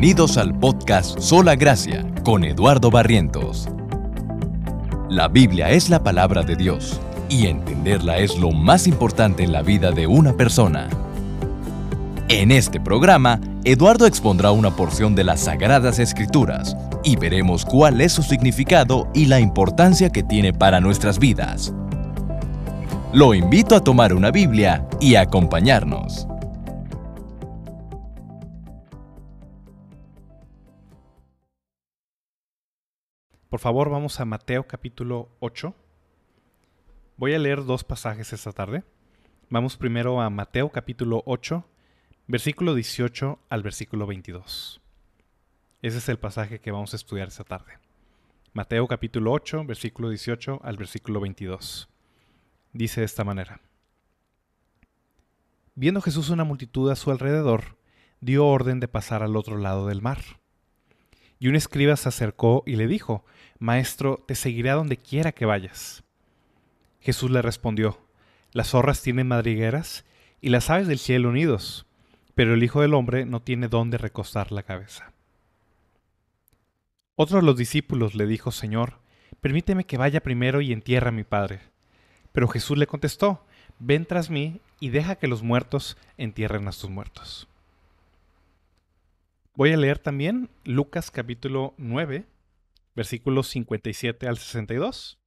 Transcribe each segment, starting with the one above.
Bienvenidos al podcast Sola Gracia con Eduardo Barrientos. La Biblia es la palabra de Dios y entenderla es lo más importante en la vida de una persona. En este programa, Eduardo expondrá una porción de las Sagradas Escrituras y veremos cuál es su significado y la importancia que tiene para nuestras vidas. Lo invito a tomar una Biblia y acompañarnos. Por favor, vamos a Mateo capítulo 8. Voy a leer dos pasajes esta tarde. Vamos primero a Mateo capítulo 8, versículo 18 al versículo 22. Ese es el pasaje que vamos a estudiar esta tarde. Mateo capítulo 8, versículo 18 al versículo 22. Dice de esta manera. Viendo Jesús una multitud a su alrededor, dio orden de pasar al otro lado del mar. Y un escriba se acercó y le dijo, Maestro, te seguiré donde quiera que vayas. Jesús le respondió, Las zorras tienen madrigueras y las aves del cielo unidos, pero el Hijo del Hombre no tiene dónde recostar la cabeza. Otro de los discípulos le dijo, Señor, permíteme que vaya primero y entierre a mi Padre. Pero Jesús le contestó, Ven tras mí y deja que los muertos entierren a sus muertos. Voy a leer también Lucas capítulo 9, versículos 57 al 62.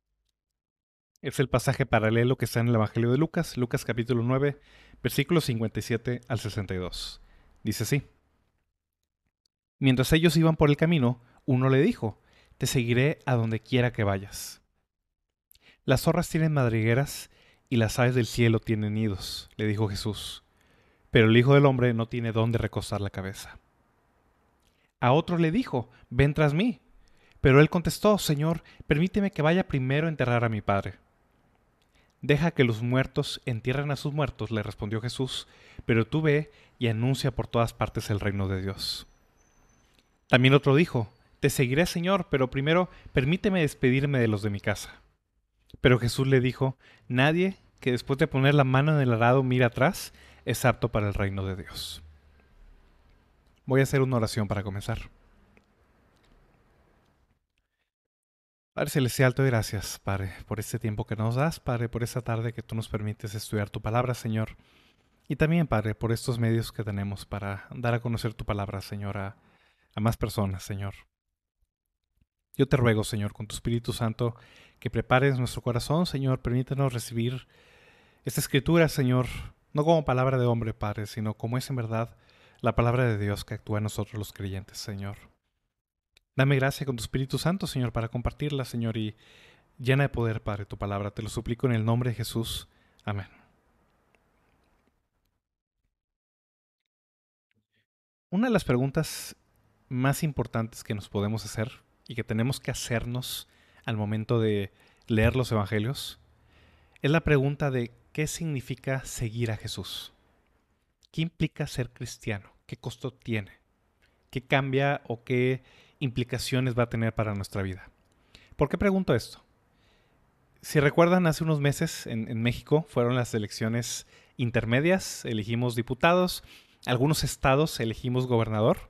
Es el pasaje paralelo que está en el Evangelio de Lucas, Lucas capítulo 9, versículos 57 al 62. Dice así. Mientras ellos iban por el camino, uno le dijo, Te seguiré a donde quiera que vayas. Las zorras tienen madrigueras y las aves del cielo tienen nidos, le dijo Jesús, pero el Hijo del Hombre no tiene dónde recostar la cabeza. A otro le dijo, ven tras mí. Pero él contestó, Señor, permíteme que vaya primero a enterrar a mi padre. Deja que los muertos entierren a sus muertos, le respondió Jesús, pero tú ve y anuncia por todas partes el reino de Dios. También otro dijo, Te seguiré, Señor, pero primero permíteme despedirme de los de mi casa. Pero Jesús le dijo, Nadie que después de poner la mano en el arado mira atrás es apto para el reino de Dios. Voy a hacer una oración para comenzar. Padre Celestial, te doy gracias, Padre, por este tiempo que nos das, Padre, por esta tarde que tú nos permites estudiar tu palabra, Señor. Y también, Padre, por estos medios que tenemos para dar a conocer tu palabra, Señor, a, más personas, Señor. Yo te ruego, Señor, con tu Espíritu Santo, que prepares nuestro corazón, Señor. Permítanos recibir esta escritura, Señor, no como palabra de hombre, Padre, sino como es en verdad la palabra de Dios que actúa en nosotros los creyentes, Señor. Dame gracia con tu Espíritu Santo, Señor, para compartirla, Señor, y llena de poder, Padre, tu palabra. Te lo suplico en el nombre de Jesús. Amén. Una de las preguntas más importantes que nos podemos hacer y que tenemos que hacernos al momento de leer los evangelios es la pregunta de qué significa seguir a Jesús. ¿Qué implica ser cristiano? ¿Qué costo tiene? ¿Qué cambia o qué implicaciones va a tener para nuestra vida? ¿Por qué pregunto esto? Si recuerdan, hace unos meses en, México fueron las elecciones intermedias, elegimos diputados, algunos estados elegimos gobernador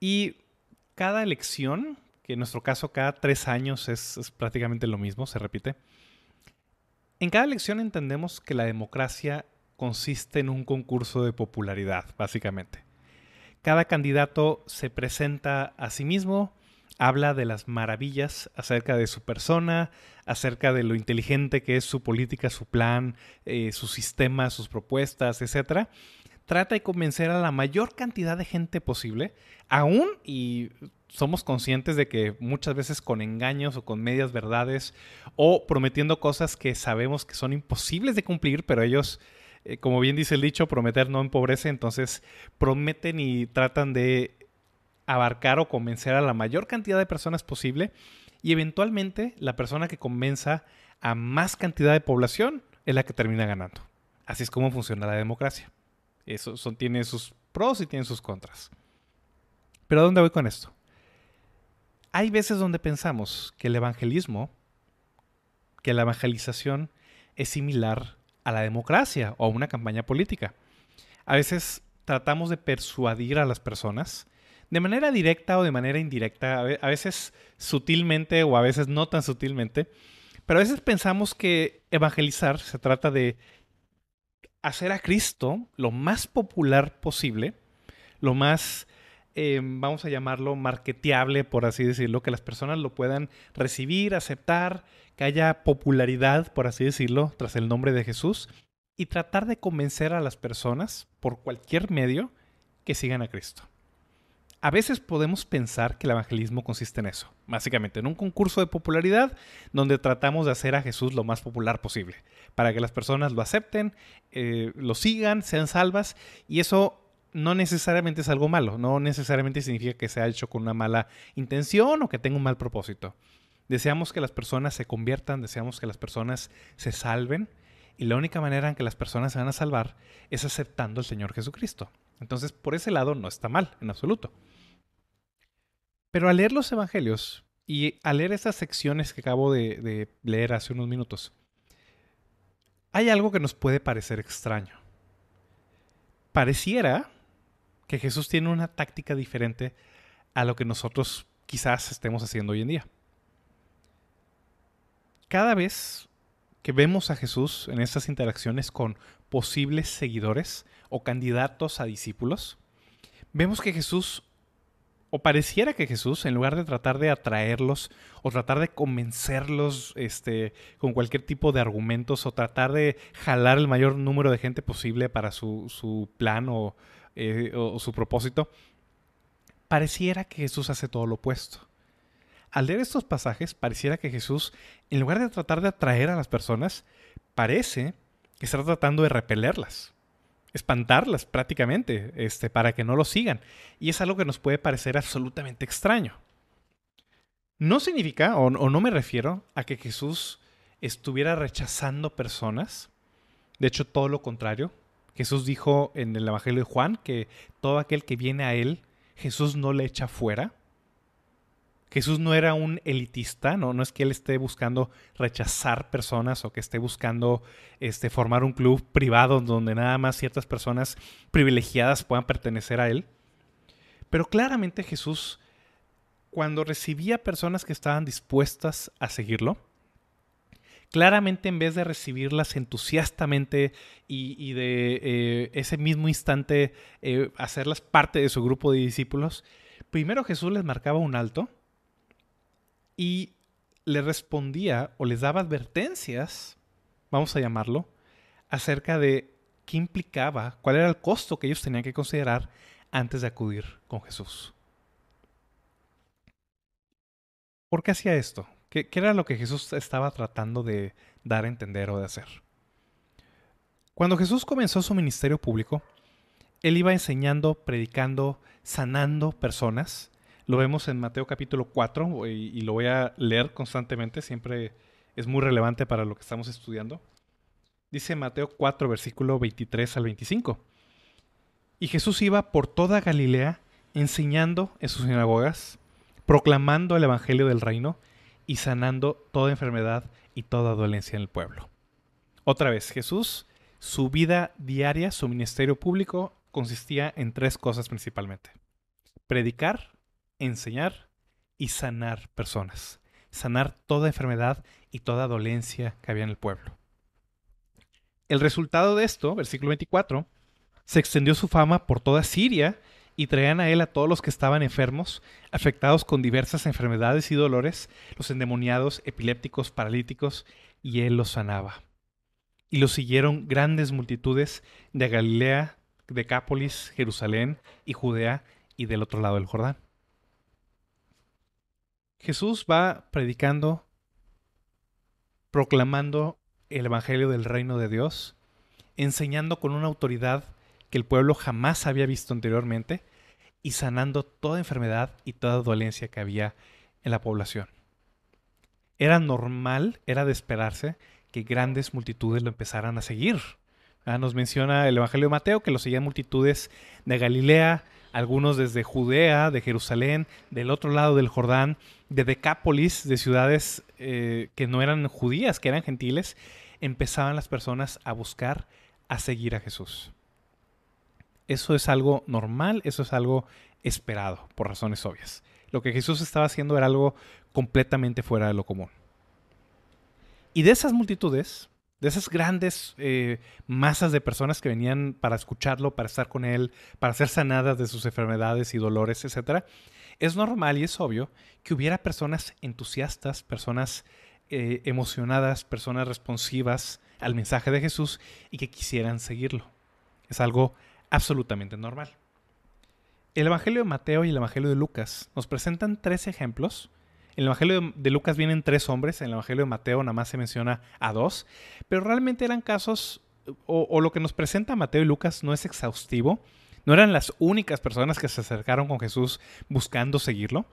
y cada elección, que en nuestro caso cada tres años es prácticamente lo mismo, se repite, en cada elección entendemos que la democracia consiste en un concurso de popularidad, básicamente. Cada candidato se presenta a sí mismo, habla de las maravillas acerca de su persona, acerca de lo inteligente que es su política, su plan, eh, su sistema, sus propuestas, etc. Trata de convencer a la mayor cantidad de gente posible, aún y somos conscientes de que muchas veces con engaños o con medias verdades o prometiendo cosas que sabemos que son imposibles de cumplir, pero ellos eh, como bien dice el dicho, prometer no empobrece, entonces prometen y tratan de abarcar o convencer a la mayor cantidad de personas posible y eventualmente la persona que convenza a más cantidad de población es la que termina ganando. Así es como funciona la democracia. Eso tiene sus pros y tiene sus contras. Pero ¿a dónde voy con esto? Hay veces donde pensamos que el evangelismo, que la evangelización es similar a la democracia o a una campaña política. A veces tratamos de persuadir a las personas de manera directa o de manera indirecta, a veces sutilmente o a veces no tan sutilmente, pero a veces pensamos que evangelizar se trata de hacer a Cristo lo más popular posible, lo más, em, vamos a llamarlo, marketeable, por así decirlo, que las personas lo puedan recibir, aceptar, que haya popularidad, por así decirlo, tras el nombre de Jesús, y tratar de convencer a las personas, por cualquier medio, que sigan a Cristo. A veces podemos pensar que el evangelismo consiste en eso, básicamente en un concurso de popularidad donde tratamos de hacer a Jesús lo más popular posible, para que las personas lo acepten, eh, lo sigan, sean salvas, y eso no necesariamente es algo malo, no necesariamente significa que sea hecho con una mala intención o que tenga un mal propósito. Deseamos que las personas se conviertan, deseamos que las personas se salven, y la única manera en que las personas se van a salvar es aceptando al Señor Jesucristo. Entonces, por ese lado no está mal, en absoluto. Pero al leer los evangelios y al leer esas secciones que acabo de, leer hace unos minutos, hay algo que nos puede parecer extraño. Pareciera que Jesús tiene una táctica diferente a lo que nosotros quizás estemos haciendo hoy en día. Cada vez que vemos a Jesús en estas interacciones con posibles seguidores o candidatos a discípulos, vemos que Jesús o pareciera que Jesús, en lugar de tratar de atraerlos o tratar de convencerlos este, con cualquier tipo de argumentos o tratar de jalar el mayor número de gente posible para su, plan eh, o, su propósito, pareciera que Jesús hace todo lo opuesto. Al leer estos pasajes, pareciera que Jesús, en lugar de tratar de atraer a las personas, parece que está tratando de repelerlas espantarlas prácticamente, este, para que no lo sigan. Y es algo que nos puede parecer absolutamente extraño. No significa, o, o no me refiero, a que Jesús estuviera rechazando personas. De hecho, todo lo contrario. Jesús dijo en el Evangelio de Juan que todo aquel que viene a Él, Jesús no le echa fuera. Jesús no era un elitista, ¿no? no es que él esté buscando rechazar personas o que esté buscando este, formar un club privado donde nada más ciertas personas privilegiadas puedan pertenecer a él. Pero claramente Jesús, cuando recibía personas que estaban dispuestas a seguirlo, claramente en vez de recibirlas entusiastamente y, de eh, ese mismo instante eh, hacerlas parte de su grupo de discípulos, primero Jesús les marcaba un alto y le respondía o les daba advertencias, vamos a llamarlo, acerca de qué implicaba, cuál era el costo que ellos tenían que considerar antes de acudir con Jesús. ¿Por qué hacía esto? ¿Qué, ¿Qué, era lo que Jesús estaba tratando de dar a entender o de hacer? Cuando Jesús comenzó su ministerio público, él iba enseñando, predicando, sanando personas lo vemos en Mateo capítulo 4 y, lo voy a leer constantemente, siempre es muy relevante para lo que estamos estudiando. Dice Mateo 4, versículo 23 al 25. Y Jesús iba por toda Galilea enseñando en sus sinagogas, proclamando el Evangelio del reino y sanando toda enfermedad y toda dolencia en el pueblo. Otra vez, Jesús, su vida diaria, su ministerio público consistía en tres cosas principalmente. Predicar, enseñar y sanar personas, sanar toda enfermedad y toda dolencia que había en el pueblo. El resultado de esto, versículo 24, se extendió su fama por toda Siria y traían a él a todos los que estaban enfermos, afectados con diversas enfermedades y dolores, los endemoniados, epilépticos, paralíticos, y él los sanaba. Y lo siguieron grandes multitudes de Galilea, Decápolis, Jerusalén y Judea y del otro lado del Jordán. Jesús va predicando, proclamando el Evangelio del reino de Dios, enseñando con una autoridad que el pueblo jamás había visto anteriormente y sanando toda enfermedad y toda dolencia que había en la población. Era normal, era de esperarse que grandes multitudes lo empezaran a seguir. Ah, nos menciona el Evangelio de Mateo que lo seguían multitudes de Galilea, algunos desde Judea, de Jerusalén, del otro lado del Jordán, de Decápolis, de ciudades eh, que no eran judías, que eran gentiles, empezaban las personas a buscar, a seguir a Jesús. Eso es algo normal, eso es algo esperado, por razones obvias. Lo que Jesús estaba haciendo era algo completamente fuera de lo común. Y de esas multitudes, de esas grandes eh, masas de personas que venían para escucharlo, para estar con él, para ser sanadas de sus enfermedades y dolores, etc., es normal y es obvio que hubiera personas entusiastas, personas eh, emocionadas, personas responsivas al mensaje de Jesús y que quisieran seguirlo. Es algo absolutamente normal. El Evangelio de Mateo y el Evangelio de Lucas nos presentan tres ejemplos. En el Evangelio de Lucas vienen tres hombres, en el Evangelio de Mateo nada más se menciona a dos, pero realmente eran casos, o, lo que nos presenta Mateo y Lucas no es exhaustivo, no eran las únicas personas que se acercaron con Jesús buscando seguirlo.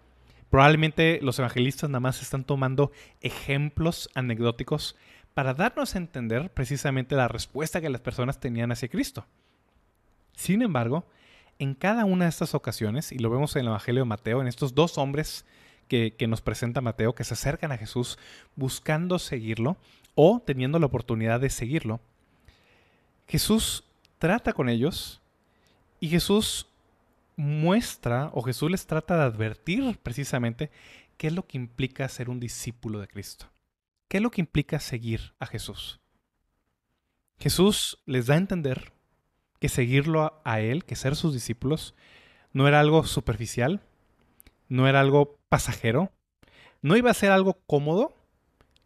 Probablemente los evangelistas nada más están tomando ejemplos anecdóticos para darnos a entender precisamente la respuesta que las personas tenían hacia Cristo. Sin embargo, en cada una de estas ocasiones, y lo vemos en el Evangelio de Mateo, en estos dos hombres que, nos presenta Mateo, que se acercan a Jesús buscando seguirlo o teniendo la oportunidad de seguirlo, Jesús trata con ellos y Jesús muestra o Jesús les trata de advertir precisamente qué es lo que implica ser un discípulo de Cristo. ¿Qué es lo que implica seguir a Jesús? Jesús les da a entender que seguirlo a, Él, que ser sus discípulos, no era algo superficial, no era algo pasajero, no iba a ser algo cómodo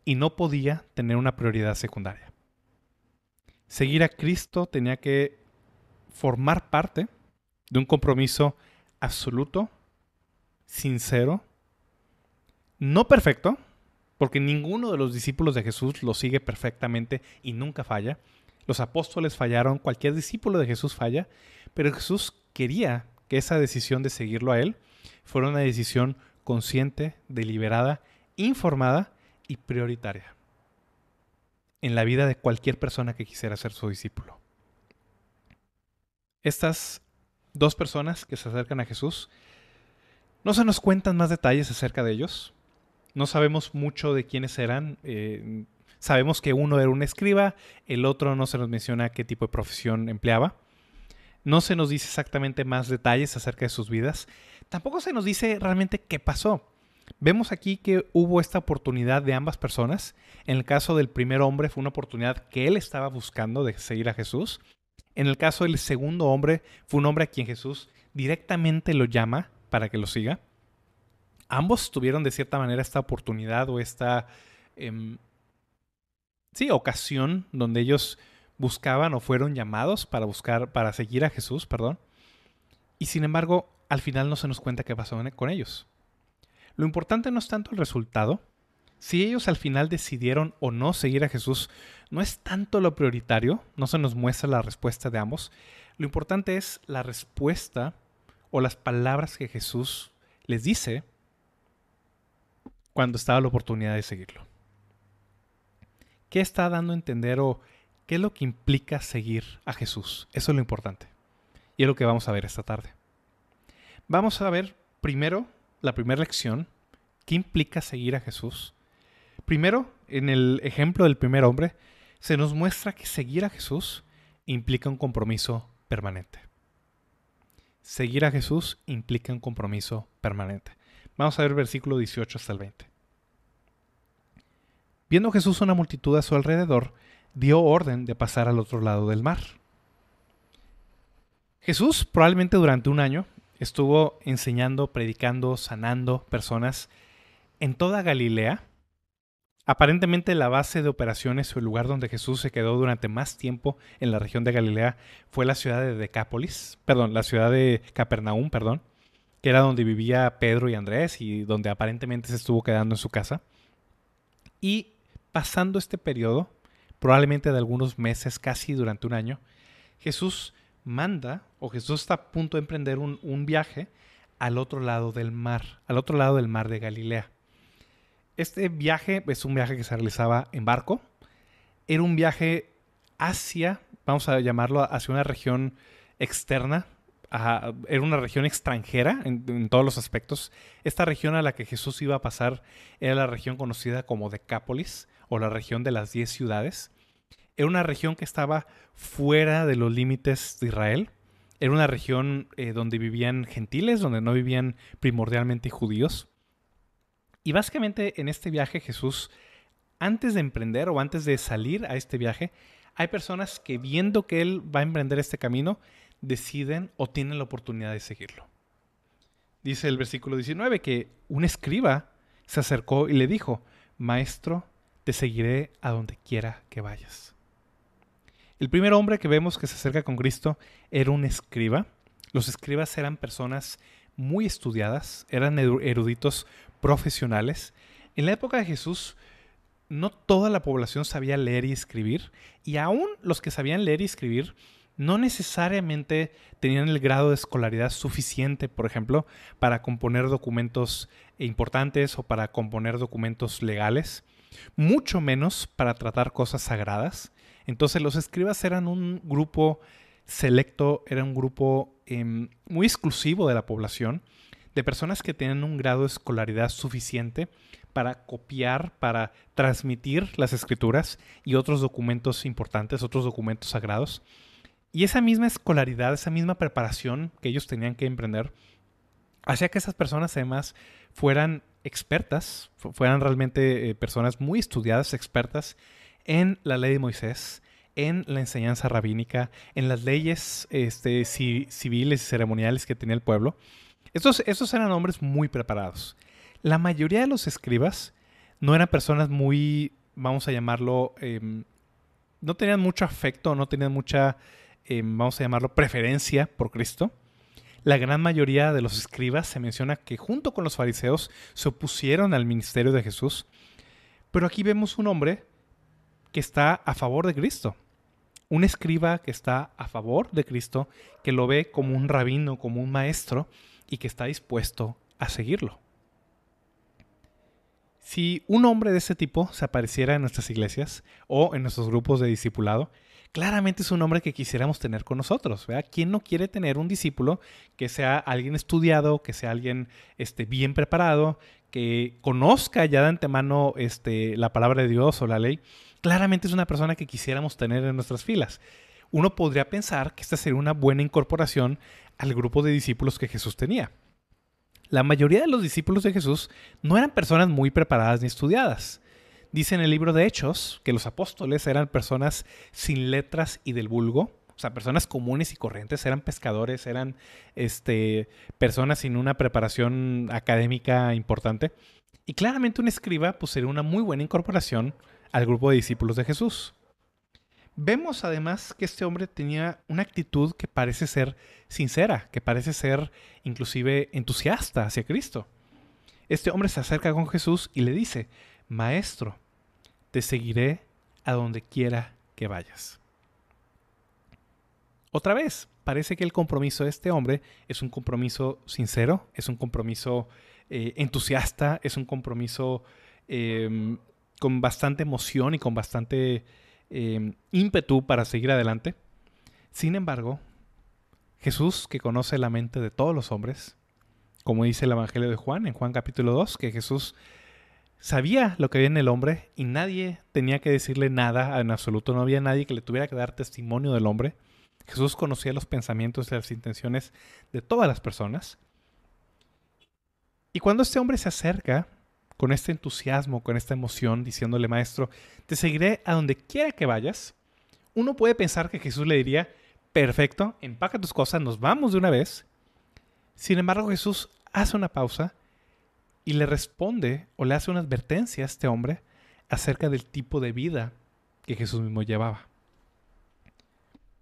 y no podía tener una prioridad secundaria. Seguir a Cristo tenía que formar parte de un compromiso absoluto, sincero, no perfecto, porque ninguno de los discípulos de Jesús lo sigue perfectamente y nunca falla, los apóstoles fallaron, cualquier discípulo de Jesús falla, pero Jesús quería que esa decisión de seguirlo a Él fuera una decisión consciente, deliberada, informada y prioritaria en la vida de cualquier persona que quisiera ser su discípulo. Estas dos personas que se acercan a Jesús, no se nos cuentan más detalles acerca de ellos. No sabemos mucho de quiénes eran. Eh, Sabemos que uno era un escriba, el otro no se nos menciona qué tipo de profesión empleaba. No se nos dice exactamente más detalles acerca de sus vidas. Tampoco se nos dice realmente qué pasó. Vemos aquí que hubo esta oportunidad de ambas personas. En el caso del primer hombre fue una oportunidad que él estaba buscando de seguir a Jesús. En el caso del segundo hombre fue un hombre a quien Jesús directamente lo llama para que lo siga. Ambos tuvieron de cierta manera esta oportunidad o esta em, sí, ocasión donde ellos buscaban o fueron llamados para buscar, para seguir a Jesús, perdón. Y sin embargo, al final no se nos cuenta qué pasó con ellos. Lo importante no es tanto el resultado. Si ellos al final decidieron o no seguir a Jesús, no es tanto lo prioritario, no se nos muestra la respuesta de ambos. Lo importante es la respuesta o las palabras que Jesús les dice cuando estaba la oportunidad de seguirlo. ¿Qué está dando a entender o qué es lo que implica seguir a Jesús? Eso es lo importante. Y es lo que vamos a ver esta tarde. Vamos a ver primero la primera lección, ¿qué implica seguir a Jesús? Primero, en el ejemplo del primer hombre, se nos muestra que seguir a Jesús implica un compromiso permanente. Seguir a Jesús implica un compromiso permanente. Vamos a ver versículo 18 hasta el 20. Viendo Jesús una multitud a su alrededor, dio orden de pasar al otro lado del mar. Jesús probablemente durante un año estuvo enseñando, predicando, sanando personas en toda Galilea. Aparentemente la base de operaciones o el lugar donde Jesús se quedó durante más tiempo en la región de Galilea fue la ciudad de Decápolis, perdón, la ciudad de Capernaum, perdón, que era donde vivía Pedro y Andrés y donde aparentemente se estuvo quedando en su casa. Y pasando este periodo, probablemente de algunos meses, casi durante un año, Jesús manda, o Jesús está a punto de emprender un, un viaje al otro lado del mar, al otro lado del mar de Galilea. Este viaje es un viaje que se realizaba en barco. Era un viaje hacia, vamos a llamarlo, hacia una región externa. era una región extranjera en, en, todos los aspectos. Esta región a la que Jesús iba a pasar era la región conocida como Decápolis o la región de las diez ciudades. Era una región que estaba fuera de los límites de Israel. Era una región eh, donde vivían gentiles, donde no vivían primordialmente judíos. Y básicamente en este viaje Jesús, antes de emprender o antes de salir a este viaje, hay personas que viendo que Él va a emprender este camino, deciden o tienen la oportunidad de seguirlo. Dice el versículo 19 que un escriba se acercó y le dijo, Maestro, te seguiré a donde quiera que vayas. El primer hombre que vemos que se acerca con Cristo era un escriba. Los escribas eran personas muy estudiadas, eran eruditos profesionales. En la época de Jesús, no toda la población sabía leer y escribir, y aún los que sabían leer y escribir no necesariamente tenían el grado de escolaridad suficiente, por ejemplo, para componer documentos importantes o para componer documentos legales, mucho menos para tratar cosas sagradas. Entonces los escribas eran un grupo selecto, era un grupo em, muy exclusivo de la población, de personas que tenían un grado de escolaridad suficiente para copiar, para transmitir las escrituras y otros documentos importantes, otros documentos sagrados. Y esa misma escolaridad, esa misma preparación que ellos tenían que emprender, hacía que esas personas además fueran expertas, fueran realmente eh, personas muy estudiadas, expertas en la ley de Moisés, en la enseñanza rabínica, en las leyes este, civiles y ceremoniales que tenía el pueblo. Estos, eran hombres muy preparados. La mayoría de los escribas no eran personas muy, vamos a llamarlo, em, no tenían mucho afecto, no tenían mucha, em, vamos a llamarlo, preferencia por Cristo. La gran mayoría de los escribas se menciona que junto con los fariseos se opusieron al ministerio de Jesús. Pero aquí vemos un hombre que está a favor de Cristo. Un escriba que está a favor de Cristo, que lo ve como un rabino, como un maestro y que está dispuesto a seguirlo. Si un hombre de ese tipo se apareciera en nuestras iglesias o en nuestros grupos de discipulado, claramente es un hombre que quisiéramos tener con nosotros. ¿Quién no quiere tener un discípulo que sea alguien estudiado, que sea alguien este, bien preparado, que conozca ya de antemano este, la palabra de Dios o la ley? Claramente es una persona que quisiéramos tener en nuestras filas. Uno podría pensar que esta sería una buena incorporación al grupo de discípulos que Jesús tenía. La mayoría de los discípulos de Jesús no eran personas muy preparadas ni estudiadas. Dice en el libro de Hechos que los apóstoles eran personas sin letras y del vulgo, o sea, personas comunes y corrientes, eran pescadores, eran este, personas sin una preparación académica importante. Y claramente un escriba pues, sería una muy buena incorporación al grupo de discípulos de Jesús. Vemos además que este hombre tenía una actitud que parece ser sincera, que parece ser inclusive entusiasta hacia Cristo. Este hombre se acerca con Jesús y le dice, Maestro, te seguiré a donde quiera que vayas. Otra vez, parece que el compromiso de este hombre es un compromiso sincero, es un compromiso eh, entusiasta, es un compromiso em, con bastante emoción y con bastante em, ímpetu para seguir adelante. Sin embargo, Jesús, que conoce la mente de todos los hombres, como dice el Evangelio de Juan, en Juan capítulo 2, que Jesús sabía lo que había en el hombre y nadie tenía que decirle nada en absoluto, no había nadie que le tuviera que dar testimonio del hombre. Jesús conocía los pensamientos y las intenciones de todas las personas. Y cuando este hombre se acerca con este entusiasmo, con esta emoción, diciéndole, Maestro, te seguiré a donde quiera que vayas, uno puede pensar que Jesús le diría, perfecto, empaca tus cosas, nos vamos de una vez. Sin embargo, Jesús hace una pausa y le responde o le hace una advertencia a este hombre acerca del tipo de vida que Jesús mismo llevaba.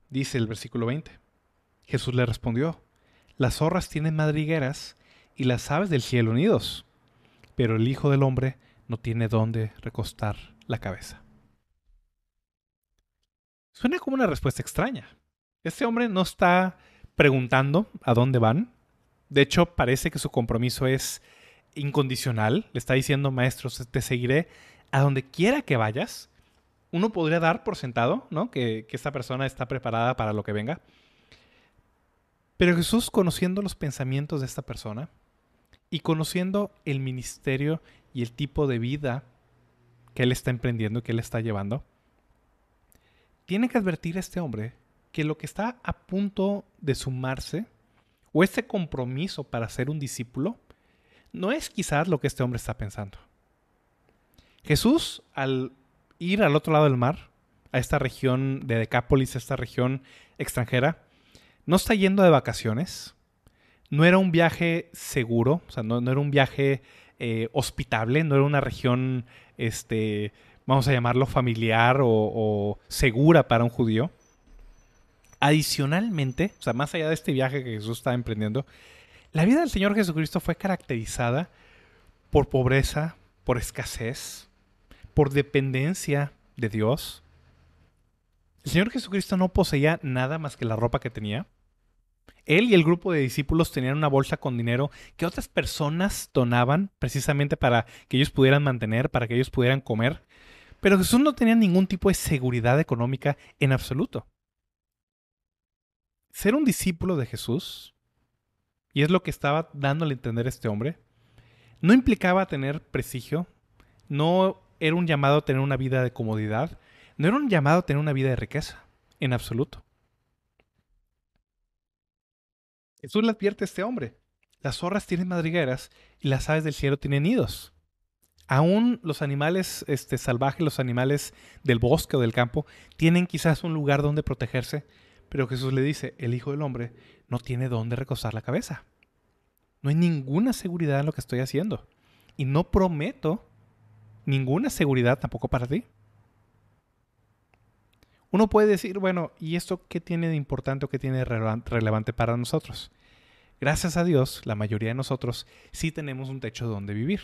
Dice el versículo 20. Jesús le respondió, las zorras tienen madrigueras y las aves del cielo nidos, pero el Hijo del Hombre no tiene dónde recostar la cabeza. Suena como una respuesta extraña. Este hombre no está preguntando a dónde van. De hecho, parece que su compromiso es incondicional. Le está diciendo, maestro, te seguiré a donde quiera que vayas. Uno podría dar por sentado, ¿no? Que, que esta persona está preparada para lo que venga. Pero Jesús, conociendo los pensamientos de esta persona, y conociendo el ministerio y el tipo de vida que él está emprendiendo, que él está llevando, tiene que advertir a este hombre que lo que está a punto de sumarse, o este compromiso para ser un discípulo, no es quizás lo que este hombre está pensando. Jesús, al ir al otro lado del mar, a esta región de Decápolis, a esta región extranjera, no está yendo de vacaciones, no era un viaje seguro, o sea, no, era un viaje eh, hospitable, no era una región, este, vamos a llamarlo familiar o segura para un judío. Adicionalmente, o sea, más allá de este viaje que Jesús estaba emprendiendo, la vida del Señor Jesucristo fue caracterizada por pobreza, por escasez, por dependencia de Dios. El Señor Jesucristo no poseía nada más que la ropa que tenía. Él y el grupo de discípulos tenían una bolsa con dinero que otras personas donaban precisamente para que ellos pudieran mantener, para que ellos pudieran comer. Pero Jesús no tenía ningún tipo de seguridad económica en absoluto ser un discípulo de Jesús, y es lo que estaba dándole a entender este hombre, no implicaba tener prestigio, no era un llamado a tener una vida de comodidad, no era un llamado a tener una vida de riqueza, en absoluto. Jesús le advierte a este hombre, las zorras tienen madrigueras y las aves del cielo tienen nidos. Aún los animales este, salvajes, los animales del bosque o del campo, tienen quizás un lugar donde protegerse, pero Jesús le dice, el Hijo del Hombre no tiene dónde recostar la cabeza. No hay ninguna seguridad en lo que estoy haciendo. Y no prometo ninguna seguridad tampoco para ti. Uno puede decir, bueno, ¿y esto qué tiene de importante o qué tiene de relevante para nosotros? Gracias a Dios, la mayoría de nosotros sí tenemos un techo donde vivir.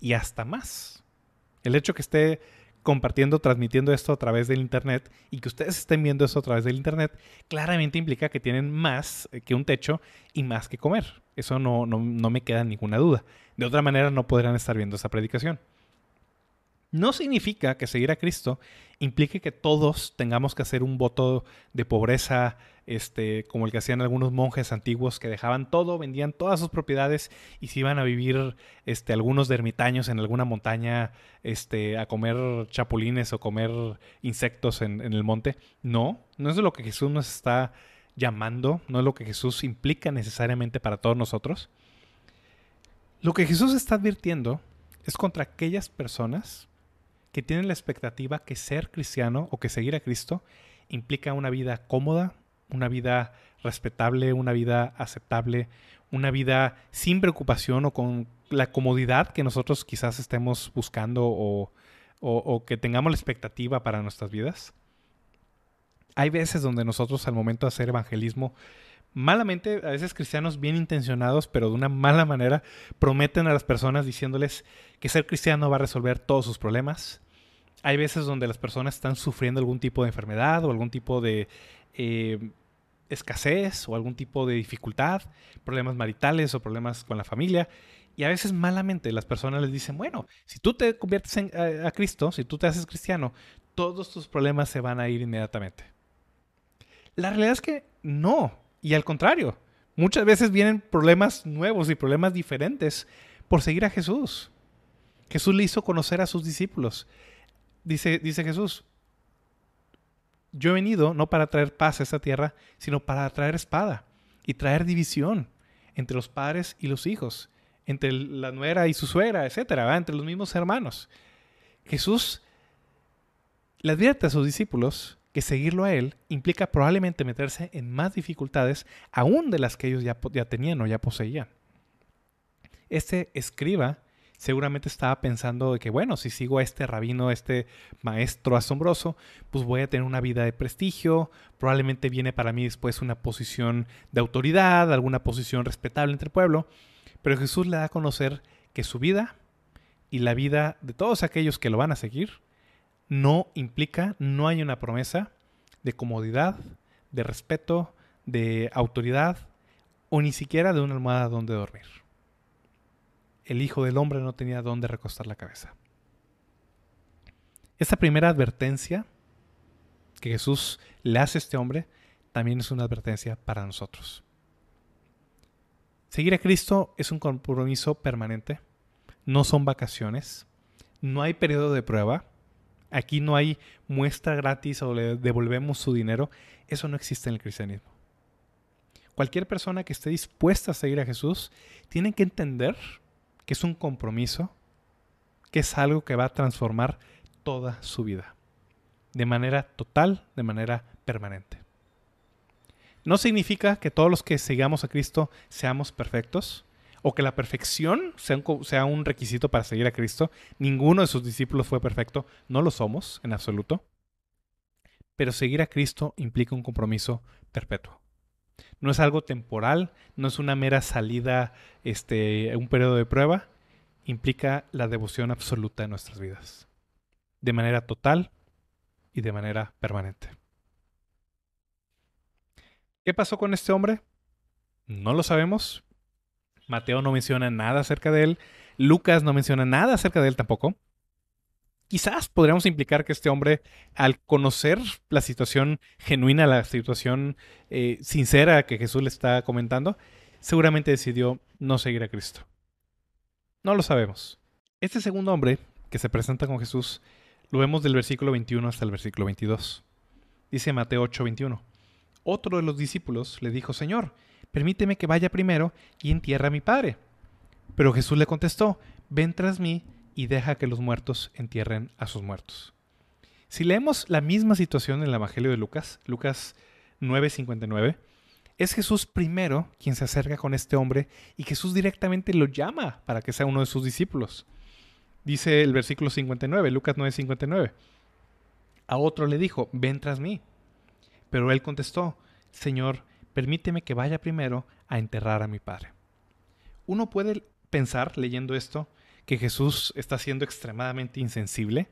Y hasta más. El hecho que esté compartiendo, transmitiendo esto a través del Internet y que ustedes estén viendo esto a través del Internet, claramente implica que tienen más eh, que un techo y más que comer. Eso no, no, no me queda ninguna duda. De otra manera no podrán estar viendo esa predicación. No significa que seguir a Cristo implique que todos tengamos que hacer un voto de pobreza, este, como el que hacían algunos monjes antiguos que dejaban todo, vendían todas sus propiedades y se iban a vivir este, algunos de ermitaños en alguna montaña este, a comer chapulines o comer insectos en, en el monte. No, no es lo que Jesús nos está llamando, no es lo que Jesús implica necesariamente para todos nosotros. Lo que Jesús está advirtiendo es contra aquellas personas que tienen la expectativa que ser cristiano o que seguir a Cristo implica una vida cómoda, una vida respetable, una vida aceptable, una vida sin preocupación o con la comodidad que nosotros quizás estemos buscando o, o, que tengamos la expectativa para nuestras vidas. Hay veces donde nosotros al momento de hacer evangelismo, malamente, a veces cristianos bien intencionados, pero de una mala manera, prometen a las personas diciéndoles que ser cristiano va a resolver todos sus problemas, hay veces donde las personas están sufriendo algún tipo de enfermedad o algún tipo de eh, escasez o algún tipo de dificultad, problemas maritales o problemas con la familia. Y a veces malamente las personas les dicen, bueno, si tú te conviertes en, a, a Cristo, si tú te haces cristiano, todos tus problemas se van a ir inmediatamente. La realidad es que no, y al contrario, muchas veces vienen problemas nuevos y problemas diferentes por seguir a Jesús. Jesús le hizo conocer a sus discípulos dice, dice Jesús, yo he venido no para traer paz a esta tierra, sino para traer espada y traer división entre los padres y los hijos, entre la nuera y su suegra, etcétera, entre los mismos hermanos. Jesús le advierte a sus discípulos que seguirlo a él implica probablemente meterse en más dificultades aún de las que ellos ya, ya tenían o ya poseían. Este escriba seguramente estaba pensando de que, bueno, si sigo a este rabino, este maestro asombroso, pues voy a tener una vida de prestigio, probablemente viene para mí después una posición de autoridad, alguna posición respetable entre el pueblo, pero Jesús le da a conocer que su vida y la vida de todos aquellos que lo van a seguir no implica, no hay una promesa de comodidad, de respeto, de autoridad o ni siquiera de una almohada donde dormir el Hijo del Hombre no tenía dónde recostar la cabeza. Esta primera advertencia que Jesús le hace a este hombre también es una advertencia para nosotros. Seguir a Cristo es un compromiso permanente, no son vacaciones, no hay periodo de prueba, Aquí no hay muestra gratis o le devolvemos su dinero. Eso no existe en el cristianismo. Cualquier persona que esté dispuesta a seguir a Jesús tiene que entender que es un compromiso, que es algo que va a transformar toda su vida, de manera total, de manera permanente. No significa que todos los que sigamos a Cristo seamos perfectos o que la perfección sea un, requisito para seguir a Cristo. Ninguno de sus discípulos fue perfecto, no lo somos en absoluto. Pero seguir a Cristo implica un compromiso perpetuo. No es algo temporal, no es una mera salida, este, un periodo de prueba. Implica la devoción absoluta en nuestras vidas. De manera total y de manera permanente. ¿Qué pasó con este hombre? No lo sabemos. Mateo no menciona nada acerca de él. Lucas no menciona nada acerca de él tampoco. Quizás podríamos implicar que este hombre, al conocer la situación genuina, la situación eh, sincera que Jesús le está comentando, seguramente decidió no seguir a Cristo. No lo sabemos. Este segundo hombre que se presenta con Jesús lo vemos del versículo 21 hasta el versículo 22. Dice Mateo 8, 21. Otro de los discípulos le dijo, Señor, permíteme que vaya primero y entierre a mi padre. Pero Jesús le contestó, ven tras mí y deja que los muertos entierren a sus muertos. Si leemos la misma situación en el Evangelio de Lucas, Lucas 9:59, es Jesús primero quien se acerca con este hombre y Jesús directamente lo llama para que sea uno de sus discípulos. Dice el versículo 59, Lucas 9:59. A otro le dijo, ven tras mí. Pero él contestó, Señor, permíteme que vaya primero a enterrar a mi padre. Uno puede pensar, leyendo esto, que Jesús está siendo extremadamente insensible.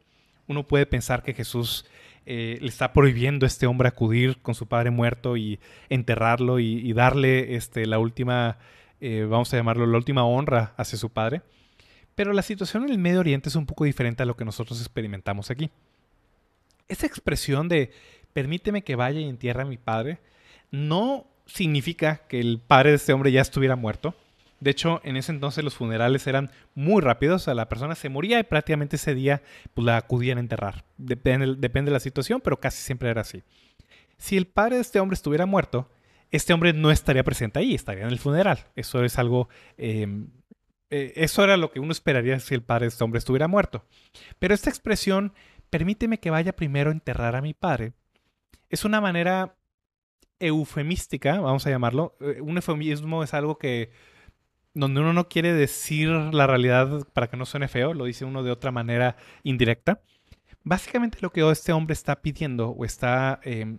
Uno puede pensar que Jesús eh, le está prohibiendo a este hombre acudir con su padre muerto y enterrarlo y, darle este, la última, eh, vamos a llamarlo, la última honra hacia su padre. Pero la situación en el Medio Oriente es un poco diferente a lo que nosotros experimentamos aquí. Esa expresión de permíteme que vaya y entierre a mi padre, no significa que el padre de este hombre ya estuviera muerto. De hecho, en ese entonces los funerales eran muy rápidos. O sea, la persona se moría y prácticamente ese día pues, la acudían a enterrar. Depende, de la situación, pero casi siempre era así. Si el padre de este hombre estuviera muerto, este hombre no estaría presente ahí, estaría en el funeral. Eso es algo... Em, eh, eso era lo que uno esperaría si el padre de este hombre estuviera muerto. Pero esta expresión, permíteme que vaya primero a enterrar a mi padre, es una manera eufemística, vamos a llamarlo. Eh, un eufemismo es algo que donde uno no quiere decir la realidad para que no suene feo, lo dice uno de otra manera indirecta. Básicamente lo que este hombre está pidiendo o está em,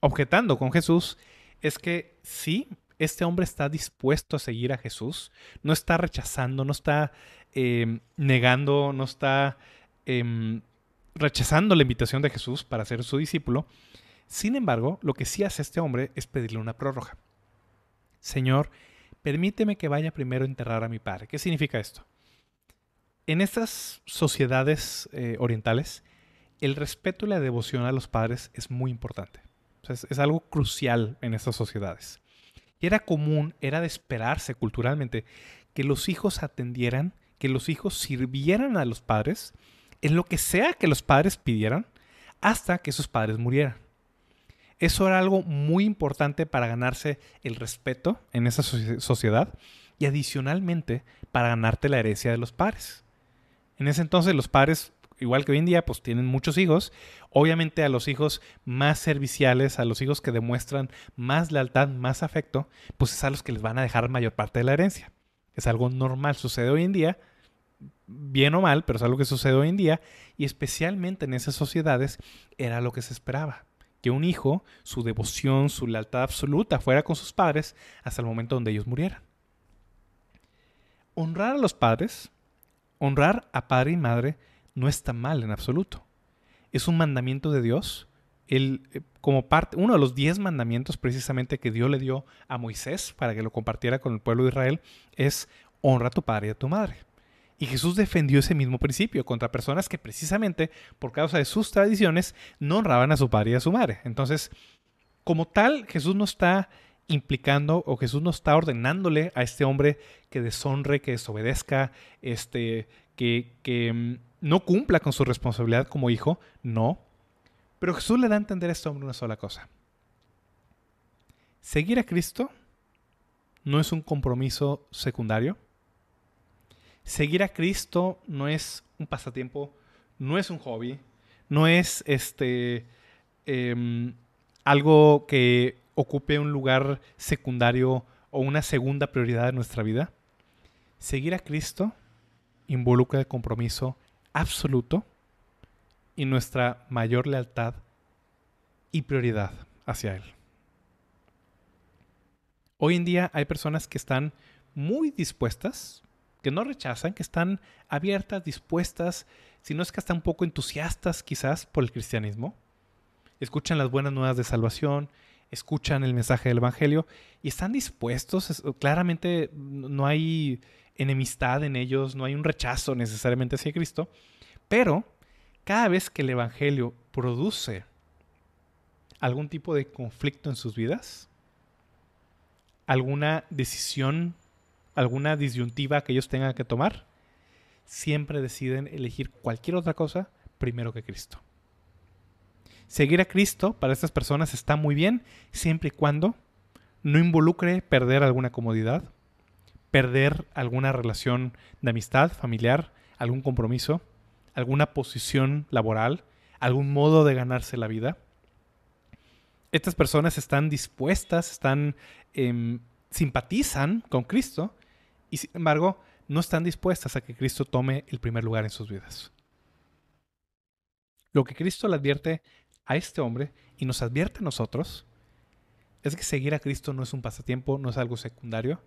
objetando con Jesús es que sí, este hombre está dispuesto a seguir a Jesús, no está rechazando, no está em, negando, no está em, rechazando la invitación de Jesús para ser su discípulo. Sin embargo, lo que sí hace este hombre es pedirle una prórroga. Señor, permíteme que vaya primero a enterrar a mi padre. ¿Qué significa esto? En estas sociedades eh, orientales, el respeto y la devoción a los padres es muy importante. es, algo crucial en estas sociedades. Y era común, era de esperarse culturalmente, que los hijos atendieran, que los hijos sirvieran a los padres en lo que sea que los padres pidieran hasta que sus padres murieran. Eso era algo muy importante para ganarse el respeto en esa sociedad y adicionalmente para ganarte la herencia de los padres. En ese entonces los padres, igual que hoy en día, pues tienen muchos hijos. Obviamente a los hijos más serviciales, a los hijos que demuestran más lealtad, más afecto, pues es a los que les van a dejar mayor parte de la herencia. Es algo normal, sucede hoy en día, bien o mal, pero es algo que sucede hoy en día, y especialmente en esas sociedades era lo que se esperaba. Que un hijo, su devoción, su lealtad absoluta fuera con sus padres hasta el momento donde ellos murieran. Honrar a los padres, honrar a padre y madre, no está mal en absoluto. Es un mandamiento de Dios. El, eh, como parte, uno de los diez mandamientos precisamente que Dios le dio a Moisés para que lo compartiera con el pueblo de Israel es honra a tu padre y a tu madre. Y Jesús defendió ese mismo principio contra personas que precisamente por causa de sus tradiciones no honraban a su padre y a su madre. Entonces, como tal, Jesús no está implicando o Jesús no está ordenándole a este hombre que deshonre, que desobedezca, este, que, mm, no cumpla con su responsabilidad como hijo, no. Pero Jesús le da a entender a este hombre una sola cosa. Seguir a Cristo no es un compromiso secundario. Seguir a Cristo no es un pasatiempo, no es un hobby, no es este em, algo que ocupe un lugar secundario o una segunda prioridad de nuestra vida. Seguir a Cristo involucra el compromiso absoluto y nuestra mayor lealtad y prioridad hacia Él. Hoy en día hay personas que están muy dispuestas, que no rechazan, que están abiertas, dispuestas, si no es que hasta un poco entusiastas quizás por el cristianismo. Escuchan las buenas nuevas de salvación, escuchan el mensaje del Evangelio y están dispuestos, claramente no hay enemistad en ellos, no hay un rechazo necesariamente hacia Cristo, pero cada vez que el Evangelio produce algún tipo de conflicto en sus vidas, alguna decisión, alguna disyuntiva que ellos tengan que tomar, siempre deciden elegir cualquier otra cosa primero que Cristo. Seguir a Cristo para estas personas está muy bien siempre y cuando no involucre perder alguna comodidad, perder alguna relación de amistad, familiar, algún compromiso, alguna posición laboral, algún modo de ganarse la vida. Estas personas están dispuestas, están em, simpatizan con Cristo y sin embargo no están dispuestas a que Cristo tome el primer lugar en sus vidas. Lo que Cristo le advierte a este hombre y nos advierte a nosotros es que seguir a Cristo no es un pasatiempo, no es algo secundario,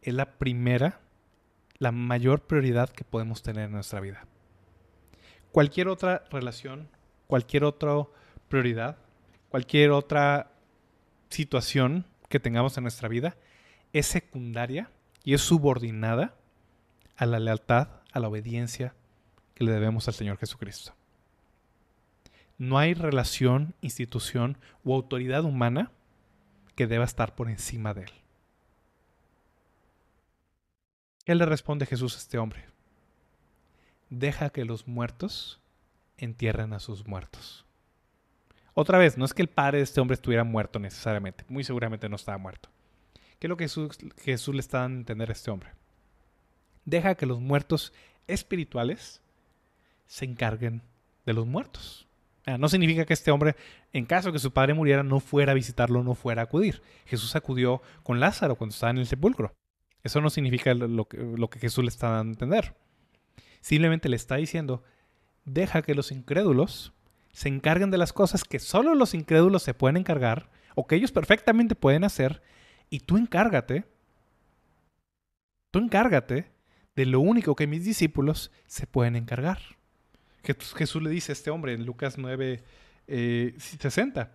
es la primera, la mayor prioridad que podemos tener en nuestra vida. Cualquier otra relación, cualquier otra prioridad, cualquier otra situación que tengamos en nuestra vida es secundaria y es subordinada a la lealtad, a la obediencia que le debemos al Señor Jesucristo. No hay relación, institución u autoridad humana que deba estar por encima de él. ¿Qué le responde Jesús a este hombre? Deja que los muertos entierren a sus muertos. Otra vez, no es que el padre de este hombre estuviera muerto necesariamente, muy seguramente no estaba muerto. ¿Qué es lo que Jesús, le está dando a entender a este hombre? Deja que los muertos espirituales se encarguen de los muertos. No significa que este hombre, en caso que su padre muriera, no fuera a visitarlo, no fuera a acudir. Jesús acudió con Lázaro cuando estaba en el sepulcro. Eso no significa lo que, lo que Jesús le está dando a entender. Simplemente le está diciendo, deja que los incrédulos se encarguen de las cosas que solo los incrédulos se pueden encargar o que ellos perfectamente pueden hacer y tú encárgate, tú encárgate de lo único que mis discípulos se pueden encargar. Jesús le dice a este hombre en Lucas 9, 60, eh,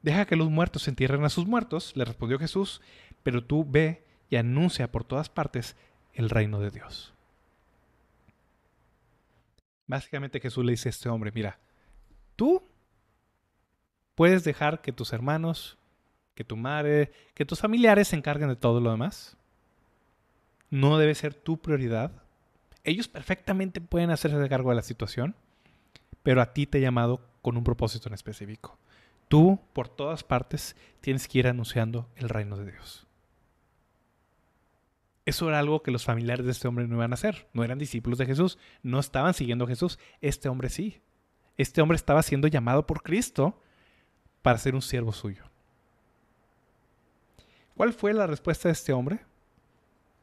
deja que los muertos entierren a sus muertos, le respondió Jesús, pero tú ve y anuncia por todas partes el reino de Dios. Básicamente Jesús le dice a este hombre, mira, tú puedes dejar que tus hermanos, que tu madre, que tus familiares se encarguen de todo lo demás. No debe ser tu prioridad. Ellos perfectamente pueden hacerse cargo de la situación, pero a ti te he llamado con un propósito en específico. Tú, por todas partes, tienes que ir anunciando el reino de Dios. Eso era algo que los familiares de este hombre no iban a hacer. No eran discípulos de Jesús, no estaban siguiendo a Jesús. Este hombre sí. Este hombre estaba siendo llamado por Cristo para ser un siervo suyo. ¿Cuál fue la respuesta de este hombre?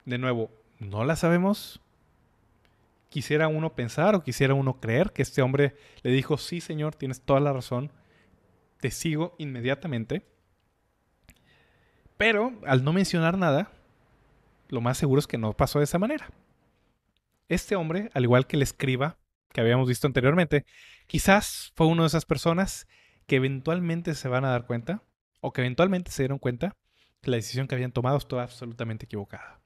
De nuevo, no la sabemos. Quisiera uno pensar o quisiera uno creer que este hombre le dijo, sí Señor, tienes toda la razón, te sigo inmediatamente. Pero al no mencionar nada, lo más seguro es que no pasó de esa manera. Este hombre, al igual que el escriba que habíamos visto anteriormente, quizás fue una de esas personas que eventualmente se van a dar cuenta, o que eventualmente se dieron cuenta, la decisión que habían tomado estaba absolutamente equivocada.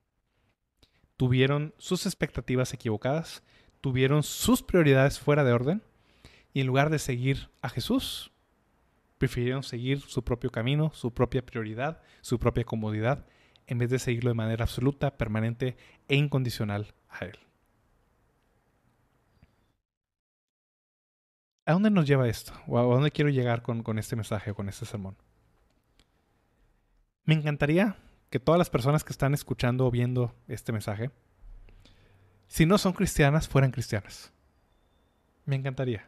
Tuvieron sus expectativas equivocadas, tuvieron sus prioridades fuera de orden y en lugar de seguir a Jesús, prefirieron seguir su propio camino, su propia prioridad, su propia comodidad, en vez de seguirlo de manera absoluta, permanente e incondicional a Él. ¿A dónde nos lleva esto? A dónde quiero llegar con este mensaje o con este sermón? Me encantaría que todas las personas que están escuchando o viendo este mensaje, si no son cristianas, fueran cristianas. Me encantaría.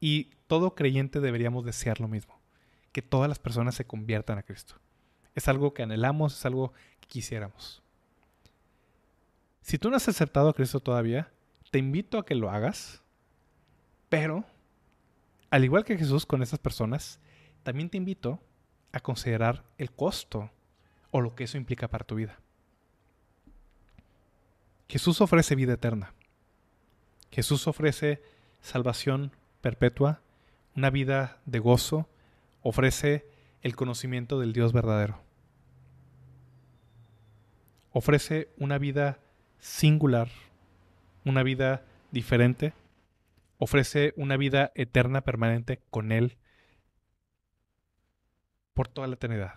Y todo creyente deberíamos desear lo mismo, que todas las personas se conviertan a Cristo. Es algo que anhelamos, es algo que quisiéramos. Si tú no has aceptado a Cristo todavía, te invito a que lo hagas, pero, al igual que Jesús con esas personas, también te invito a considerar el costo o lo que eso implica para tu vida. Jesús ofrece vida eterna. Jesús ofrece salvación perpetua, una vida de gozo, ofrece el conocimiento del Dios verdadero. Ofrece una vida singular, una vida diferente, ofrece una vida eterna permanente con Él por toda la eternidad.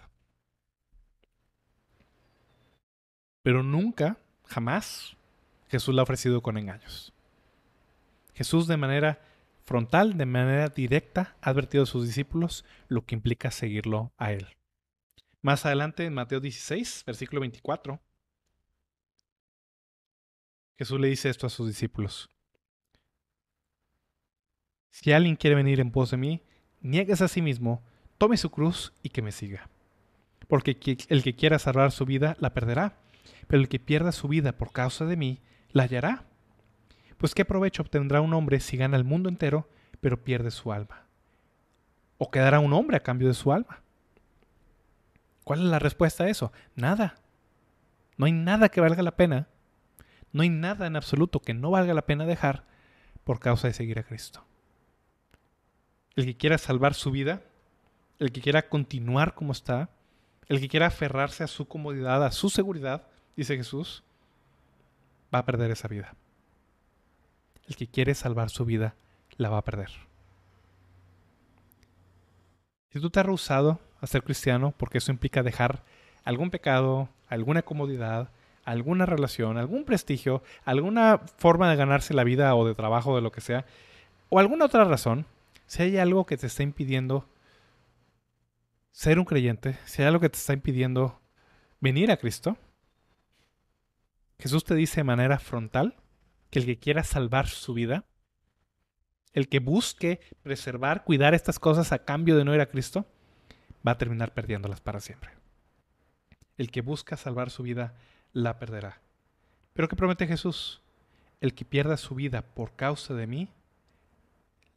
Pero nunca, jamás, Jesús la ha ofrecido con engaños. Jesús de manera frontal, de manera directa, ha advertido a sus discípulos lo que implica seguirlo a Él. Más adelante, en Mateo 16, versículo 24, Jesús le dice esto a sus discípulos. Si alguien quiere venir en pos de mí, niegues a sí mismo, tome su cruz y que me siga. Porque el que quiera salvar su vida la perderá, pero el que pierda su vida por causa de mí la hallará. Pues qué provecho obtendrá un hombre si gana el mundo entero, pero pierde su alma. ¿O quedará un hombre a cambio de su alma? ¿Cuál es la respuesta a eso? Nada. No hay nada que valga la pena. No hay nada en absoluto que no valga la pena dejar por causa de seguir a Cristo. El que quiera salvar su vida el que quiera continuar como está, el que quiera aferrarse a su comodidad, a su seguridad, dice Jesús, va a perder esa vida. El que quiere salvar su vida, la va a perder. Si tú te has rehusado a ser cristiano, porque eso implica dejar algún pecado, alguna comodidad, alguna relación, algún prestigio, alguna forma de ganarse la vida o de trabajo, de lo que sea, o alguna otra razón, si hay algo que te está impidiendo ser un creyente, si hay algo que te está impidiendo venir a Cristo, Jesús te dice de manera frontal que el que quiera salvar su vida, el que busque preservar, cuidar estas cosas a cambio de no ir a Cristo, va a terminar perdiéndolas para siempre. El que busca salvar su vida, la perderá. Pero ¿qué promete Jesús? El que pierda su vida por causa de mí,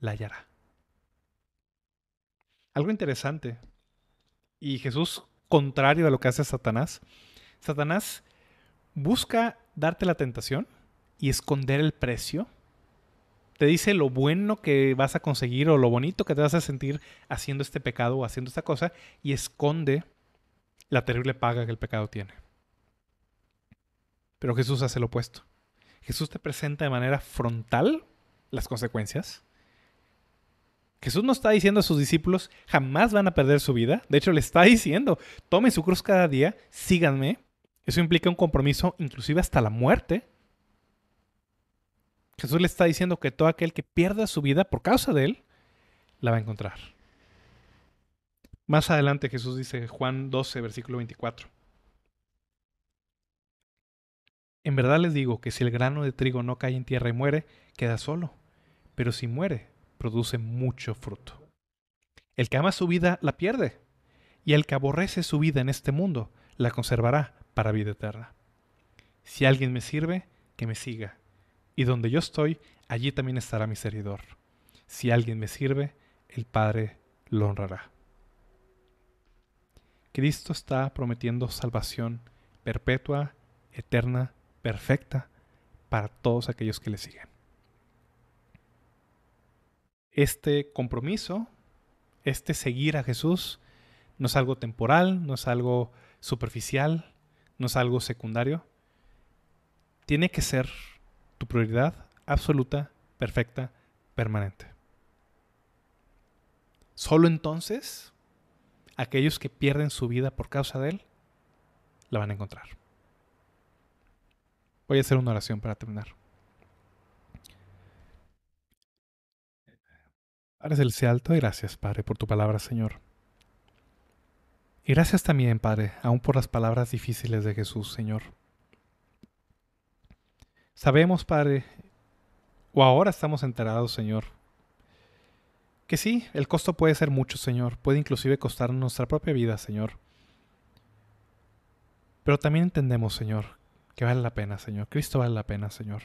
la hallará. Algo interesante y Jesús, contrario a lo que hace Satanás, Satanás busca darte la tentación y esconder el precio. Te dice lo bueno que vas a conseguir o lo bonito que te vas a sentir haciendo este pecado o haciendo esta cosa y esconde la terrible paga que el pecado tiene. Pero Jesús hace lo opuesto. Jesús te presenta de manera frontal las consecuencias Jesús no está diciendo a sus discípulos jamás van a perder su vida. De hecho, le está diciendo, tomen su cruz cada día, síganme. Eso implica un compromiso inclusive hasta la muerte. Jesús le está diciendo que todo aquel que pierda su vida por causa de él, la va a encontrar. Más adelante Jesús dice, Juan 12, versículo 24. En verdad les digo que si el grano de trigo no cae en tierra y muere, queda solo. Pero si muere, produce mucho fruto. El que ama su vida la pierde, y el que aborrece su vida en este mundo la conservará para vida eterna. Si alguien me sirve, que me siga, y donde yo estoy, allí también estará mi servidor. Si alguien me sirve, el Padre lo honrará. Cristo está prometiendo salvación perpetua, eterna, perfecta para todos aquellos que le siguen este compromiso, este seguir a Jesús, no es algo temporal, no es algo superficial, no es algo secundario. Tiene que ser tu prioridad absoluta, perfecta, permanente. Solo entonces aquellos que pierden su vida por causa de Él la van a encontrar. Voy a hacer una oración para terminar. Padre Celestial, te gracias, Padre, por tu palabra, Señor. Y gracias también, Padre, aún por las palabras difíciles de Jesús, Señor. Sabemos, Padre, o ahora estamos enterados, Señor, que sí, el costo puede ser mucho, Señor, puede inclusive costar nuestra propia vida, Señor. Pero también entendemos, Señor, que vale la pena, Señor. Cristo vale la pena, Señor.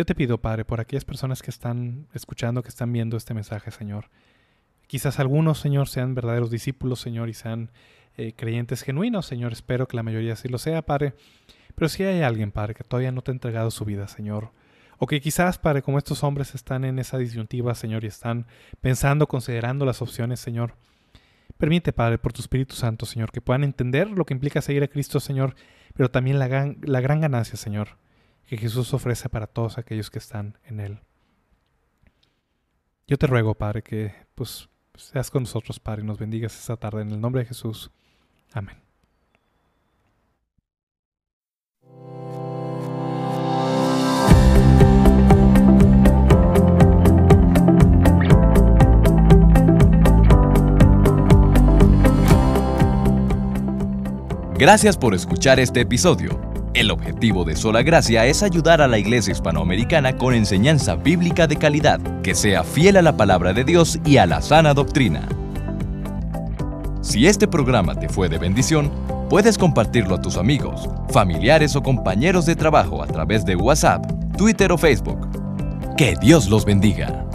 Yo te pido, Padre, por aquellas personas que están escuchando, que están viendo este mensaje, Señor. Quizás algunos, Señor, sean verdaderos discípulos, Señor, y sean eh, creyentes genuinos, Señor. Espero que la mayoría sí lo sea, Padre. Pero si hay alguien, Padre, que todavía no te ha entregado su vida, Señor. O que quizás, Padre, como estos hombres están en esa disyuntiva, Señor, y están pensando, considerando las opciones, Señor. Permite, Padre, por tu Espíritu Santo, Señor, que puedan entender lo que implica seguir a Cristo, Señor, pero también la la gran ganancia, Señor, que Jesús ofrece para todos aquellos que están en Él. Yo te ruego, Padre, que pues seas con nosotros, Padre, y nos bendigas esta tarde en el nombre de Jesús. Amén. Gracias por escuchar este episodio. El objetivo de Sola Gracia es ayudar a la iglesia hispanoamericana con enseñanza bíblica de calidad, que sea fiel a la palabra de Dios y a la sana doctrina. Si este programa te fue de bendición, puedes compartirlo a tus amigos, familiares o compañeros de trabajo a través de WhatsApp, Twitter o Facebook. Que Dios los bendiga.